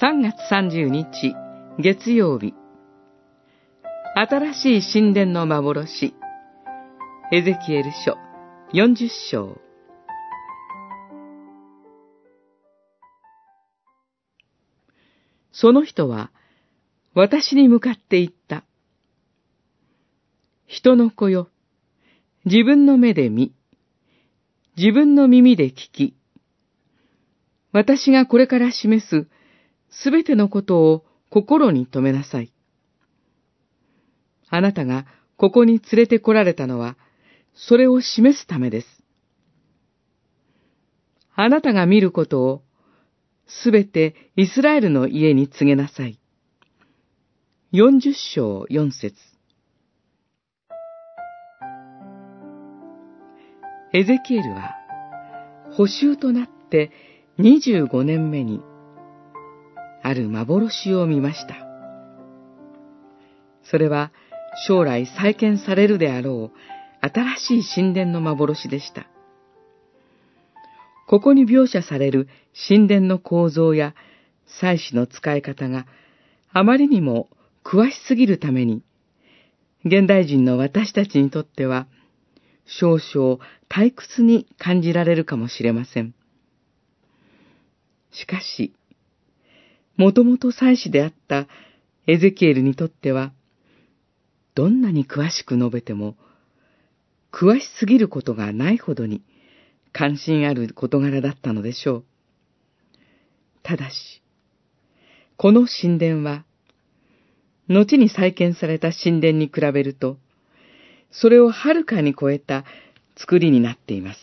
3月30日、月曜日。新しい神殿の幻。エゼキエル書40章。その人は、私に向かって言った。人の子よ、自分の目で見、自分の耳で聞き、私がこれから示すすべてのことを心に留めなさい。あなたがここに連れて来られたのは、それを示すためです。あなたが見ることを、すべてイスラエルの家に告げなさい。四十章四節エゼキエルは、補修となって25年目に、ある幻を見ました。それは将来再建されるであろう新しい神殿の幻でした。ここに描写される神殿の構造や祭祀の使い方があまりにも詳しすぎるために、現代人の私たちにとっては少々退屈に感じられるかもしれません。しかし、もともと祭司であったエゼキエルにとっては、どんなに詳しく述べても、詳しすぎることがないほどに関心ある事柄だったのでしょう。ただし、この神殿は、後に再建された神殿に比べると、それをはるかに超えた作りになっています。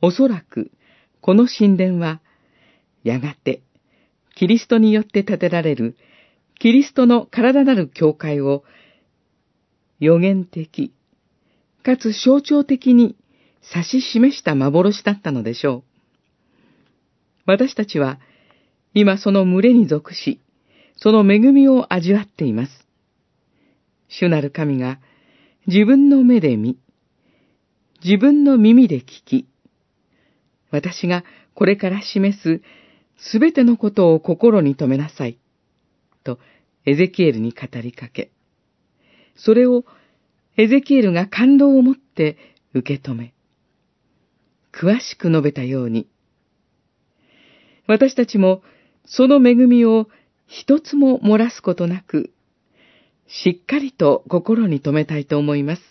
おそらく、この神殿は、やがて、キリストによって建てられる、キリストの体なる教会を、予言的、かつ象徴的に指し示した幻だったのでしょう。私たちは、今その群れに属し、その恵みを味わっています。主なる神が自分の目で見、自分の耳で聞き、私がこれから示すすべてのことを心に留めなさい。と、エゼキエルに語りかけ、それをエゼキエルが感動を持って受け止め、詳しく述べたように、私たちもその恵みを一つも漏らすことなく、しっかりと心に留めたいと思います。